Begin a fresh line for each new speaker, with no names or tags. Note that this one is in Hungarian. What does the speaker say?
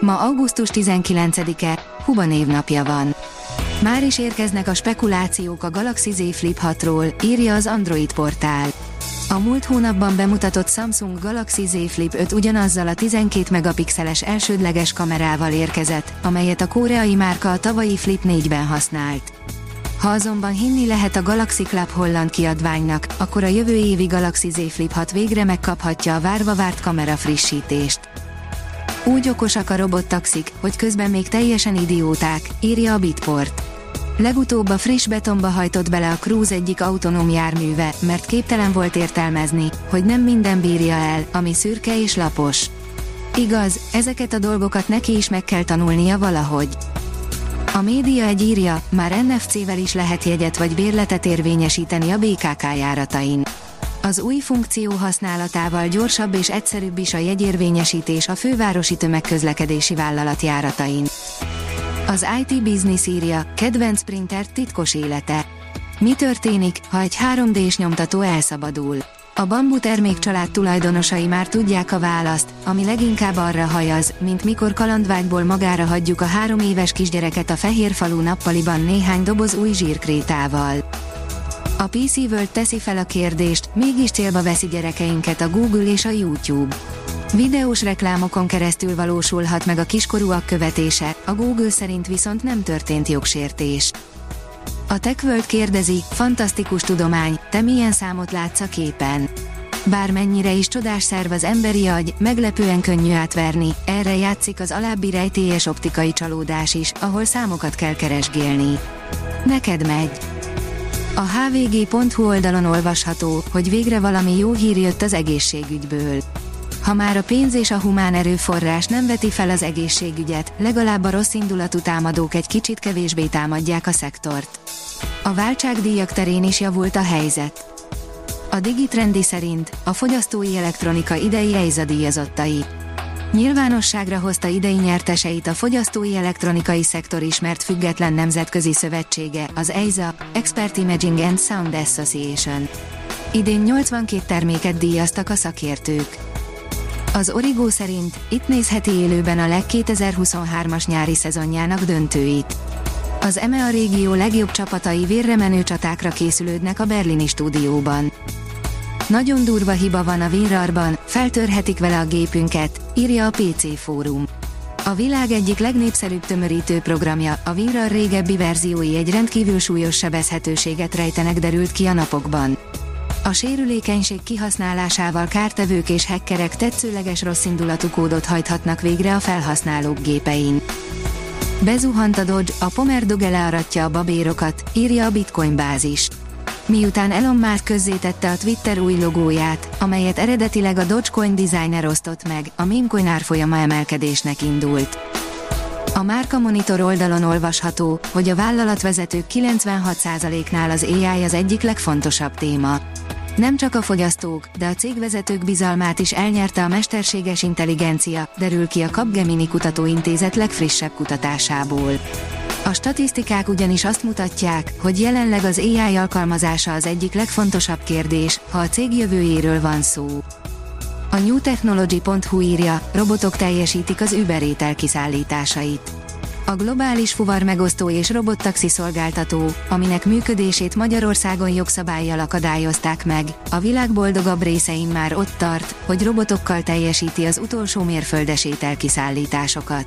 Ma augusztus 19-e, Huba névnapja van. Már is érkeznek a spekulációk a Galaxy Z Flip 6-ról, írja az Android portál. A múlt hónapban bemutatott Samsung Galaxy Z Flip 5 ugyanazzal a 12 megapixeles elsődleges kamerával érkezett, amelyet a koreai márka a tavalyi Flip 4-ben használt. Ha azonban hinni lehet a Galaxy Club holland kiadványnak, akkor a jövő évi Galaxy Z Flip 6 végre megkaphatja a várva várt kamera frissítést. Úgy okosak a robottaxik, hogy közben még teljesen idióták, írja a Bitport. Legutóbb a friss betonba hajtott bele a Cruise egyik autonóm járműve, mert képtelen volt értelmezni, hogy nem minden bírja el, ami szürke és lapos. Igaz, ezeket a dolgokat neki is meg kell tanulnia valahogy. A média egy írja, már NFC-vel is lehet jegyet vagy bérletet érvényesíteni a BKK járatain. Az új funkció használatával gyorsabb és egyszerűbb is a jegyérvényesítés a fővárosi tömegközlekedési vállalat járatain. Az IT Business írja, kedvenc printer titkos élete. Mi történik, ha egy 3D-s nyomtató elszabadul? A Bambu termékcsalád tulajdonosai már tudják a választ, ami leginkább arra hajaz, mint mikor kalandvágyból magára hagyjuk a három éves kisgyereket a fehér falu nappaliban néhány doboz új zsírkrétával. A PC World teszi fel a kérdést, mégis célba veszi gyerekeinket a Google és a YouTube. Videós reklámokon keresztül valósulhat meg a kiskorúak követése, a Google szerint viszont nem történt jogsértés. A TechWorld kérdezi, fantasztikus tudomány, te milyen számot látsz a képen? Bármennyire is csodás szerv az emberi agy, meglepően könnyű átverni, erre játszik az alábbi rejtélyes optikai csalódás is, ahol számokat kell keresgélni. Neked megy! A hvg.hu oldalon olvasható, hogy végre valami jó hír jött az egészségügyből. Ha már a pénz és a humán erőforrás nem veti fel az egészségügyet, legalább a rossz indulatú támadók egy kicsit kevésbé támadják a szektort. A váltságdíjak terén is javult a helyzet. A Digitrendi szerint a fogyasztói elektronika idei EIZA díjazottai. Nyilvánosságra hozta idei nyerteseit a fogyasztói elektronikai szektor ismert független nemzetközi szövetsége, az EIZA, Expert Imaging and Sound Association. Idén 82 terméket díjaztak a szakértők. Az Origo szerint itt nézheti élőben a leg 2023-as nyári szezonjának döntőit. Az EMEA régió legjobb csapatai vérremenő csatákra készülődnek a berlini stúdióban. Nagyon durva hiba van a WinRAR-ban, feltörhetik vele a gépünket, írja a PC fórum. A világ egyik legnépszerűbb tömörítő programja, a WinRAR régebbi verziói egy rendkívül súlyos sebezhetőséget rejtenek derült ki a napokban. A sérülékenység kihasználásával kártevők és hackerek tetszőleges rosszindulatú kódot hajthatnak végre a felhasználók gépein. Bezuhant a Dodge, a Pomerdog learatja a babérokat, írja a Bitcoin bázis. Miután Elon Musk közzétette a Twitter új logóját, amelyet eredetileg a Dogecoin designer osztott meg, a memecoin árfolyama emelkedésnek indult. A Márka Monitor oldalon olvasható, hogy a vállalatvezetők 96%-nál az AI az egyik legfontosabb téma. Nem csak a fogyasztók, de a cégvezetők bizalmát is elnyerte a mesterséges intelligencia, derül ki a Capgemini Kutatóintézet legfrissebb kutatásából. A statisztikák ugyanis azt mutatják, hogy jelenleg az AI alkalmazása az egyik legfontosabb kérdés, ha a cég jövőjéről van szó. A newtechnology.hu írja, robotok teljesítik az Uber étel kiszállításait. A globális fuvar megosztó és robottaxi szolgáltató, aminek működését Magyarországon jogszabályjal akadályozták meg, a világ boldogabb részein már ott tart, hogy robotokkal teljesíti az utolsó mérföldes ételkiszállításokat.